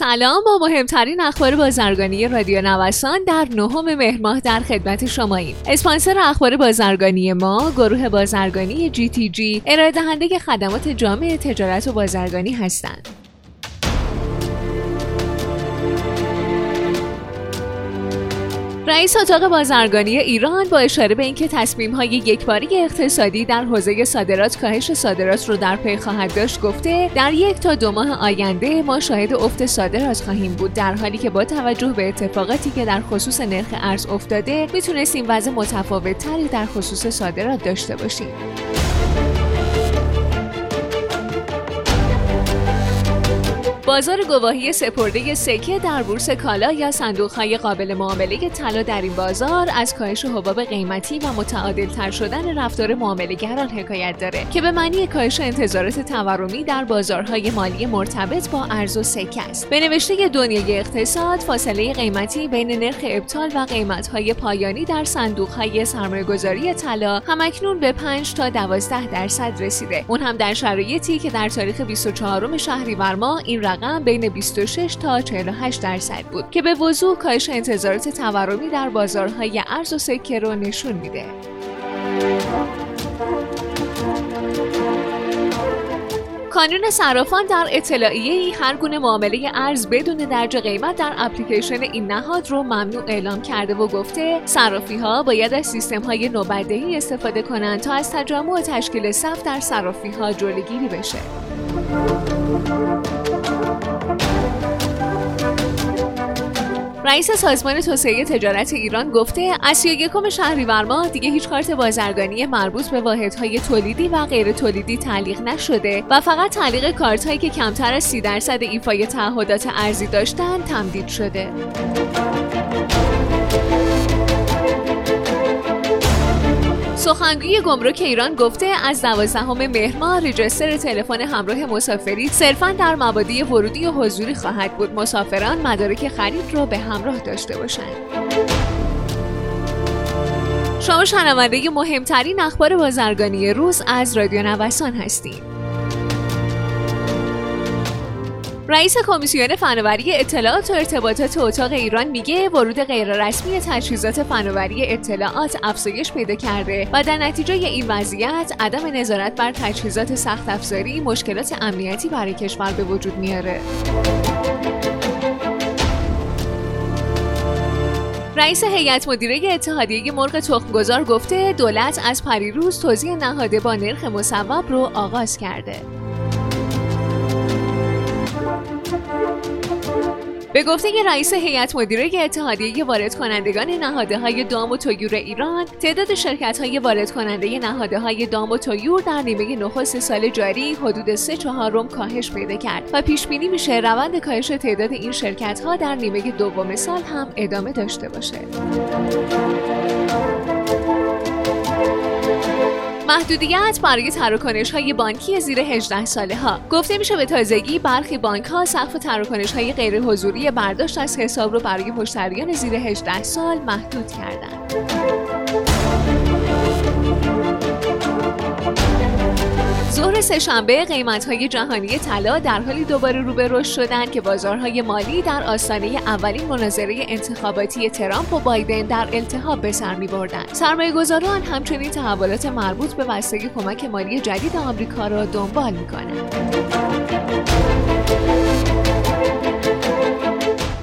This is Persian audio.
سلام با مهمترین اخبار بازرگانی رادیو نوسان در نهم مهر ماه در خدمت شماییم. اسپانسر اخبار بازرگانی ما گروه بازرگانی جی تی جی ارائه دهنده خدمات جامع تجارت و بازرگانی هستند. رئیس اتاق بازرگانی ایران با اشاره به اینکه تصمیم های یکباری اقتصادی در حوزه صادرات کاهش صادرات رو در پی خواهد داشت گفته در یک تا دو ماه آینده ما شاهد افت صادرات خواهیم بود. در حالی که با توجه به اتفاقاتی که در خصوص نرخ ارز افتاده می‌تونستیم وضع متفاوت تری در خصوص صادرات داشته باشیم. بازار گواهی سپرده سکه در بورس کالا یا های قابل معامله طلا در این بازار از کاهش حباب قیمتی و متعادل تر شدن رفتار معاملهگران حکایت داره که به معنی کاهش انتظارات تورمی در بازارهای مالی مرتبط با ارز و سکه است. به نوشته دنیای اقتصاد فاصله قیمتی بین نرخ ابطال و قیمتهای پایانی در صندوقهای سرمایه‌گذاری طلا همکنون به 5 تا 12 درصد رسیده. اون هم در شرایطی که در تاریخ 24 شهریور ماه این رقم رقم بین 26 تا 48 درصد بود که به وضوح کاهش انتظارات تورمی در بازارهای ارز و سکه رو نشون میده. کانون صرافان در اطلاعیه ای هر گونه معامله ارز بدون درج قیمت در اپلیکیشن این نهاد رو ممنوع اعلام کرده و گفته صرافی ها باید از سیستم های نوبدهی استفاده کنند تا از تجمع و تشکیل صف در صرافی ها جلوگیری بشه. رئیس سازمان توسعه تجارت ایران گفته از 31 شهریور ماه دیگه هیچ کارت بازرگانی مربوط به واحدهای تولیدی و غیر تولیدی تعلیق نشده و فقط تعلیق کارت هایی که کمتر از 30 درصد ایفای تعهدات ارزی داشتن تمدید شده. سخنگوی گمرک ایران گفته از 12 مهر ماه رجستر تلفن همراه مسافری صرفا در مبادی ورودی و حضوری خواهد بود. مسافران مدارک خرید را به همراه داشته باشند. شما شنونده مهمترین اخبار بازرگانی روز از رادیو نوسان هستید رئیس کمیسیون فناوری اطلاعات و ارتباطات اتاق ایران میگه ورود غیررسمی تجهیزات فناوری اطلاعات افزایش پیدا کرده و در نتیجه این وضعیت عدم نظارت بر تجهیزات سخت افزاری مشکلات امنیتی برای کشور به وجود میاره. رئیس هیئت مدیره اتحادیه مرغ تخمگذار گفته دولت از پریروز توزیع نهاده با نرخ مصوب رو آغاز کرده. به گفته رئیس هیئت مدیره اتحادیه وارد کنندگان نهاده های دام و تویور ایران تعداد شرکت های وارد کننده نهاده های دام و تویور در نیمه نخست سال جاری حدود سه چهارم کاهش پیدا کرد و پیش بینی میشه روند کاهش تعداد این شرکت ها در نیمه دوم سال هم ادامه داشته باشه. محدودیت برای تراکنش های بانکی زیر 18 ساله ها گفته میشه به تازگی برخی بانک ها سقف تراکنش های غیر حضوری برداشت از حساب رو برای مشتریان زیر 18 سال محدود کردند. ظهر سهشنبه قیمت‌های جهانی طلا در حالی دوباره رو به رشد شدند که بازارهای مالی در آستانه اولین مناظره انتخاباتی ترامپ و بایدن در التهاب به سر می‌بردند. سرمایه‌گذاران همچنین تحولات مربوط به بستگی کمک مالی جدید آمریکا را دنبال می‌کنند.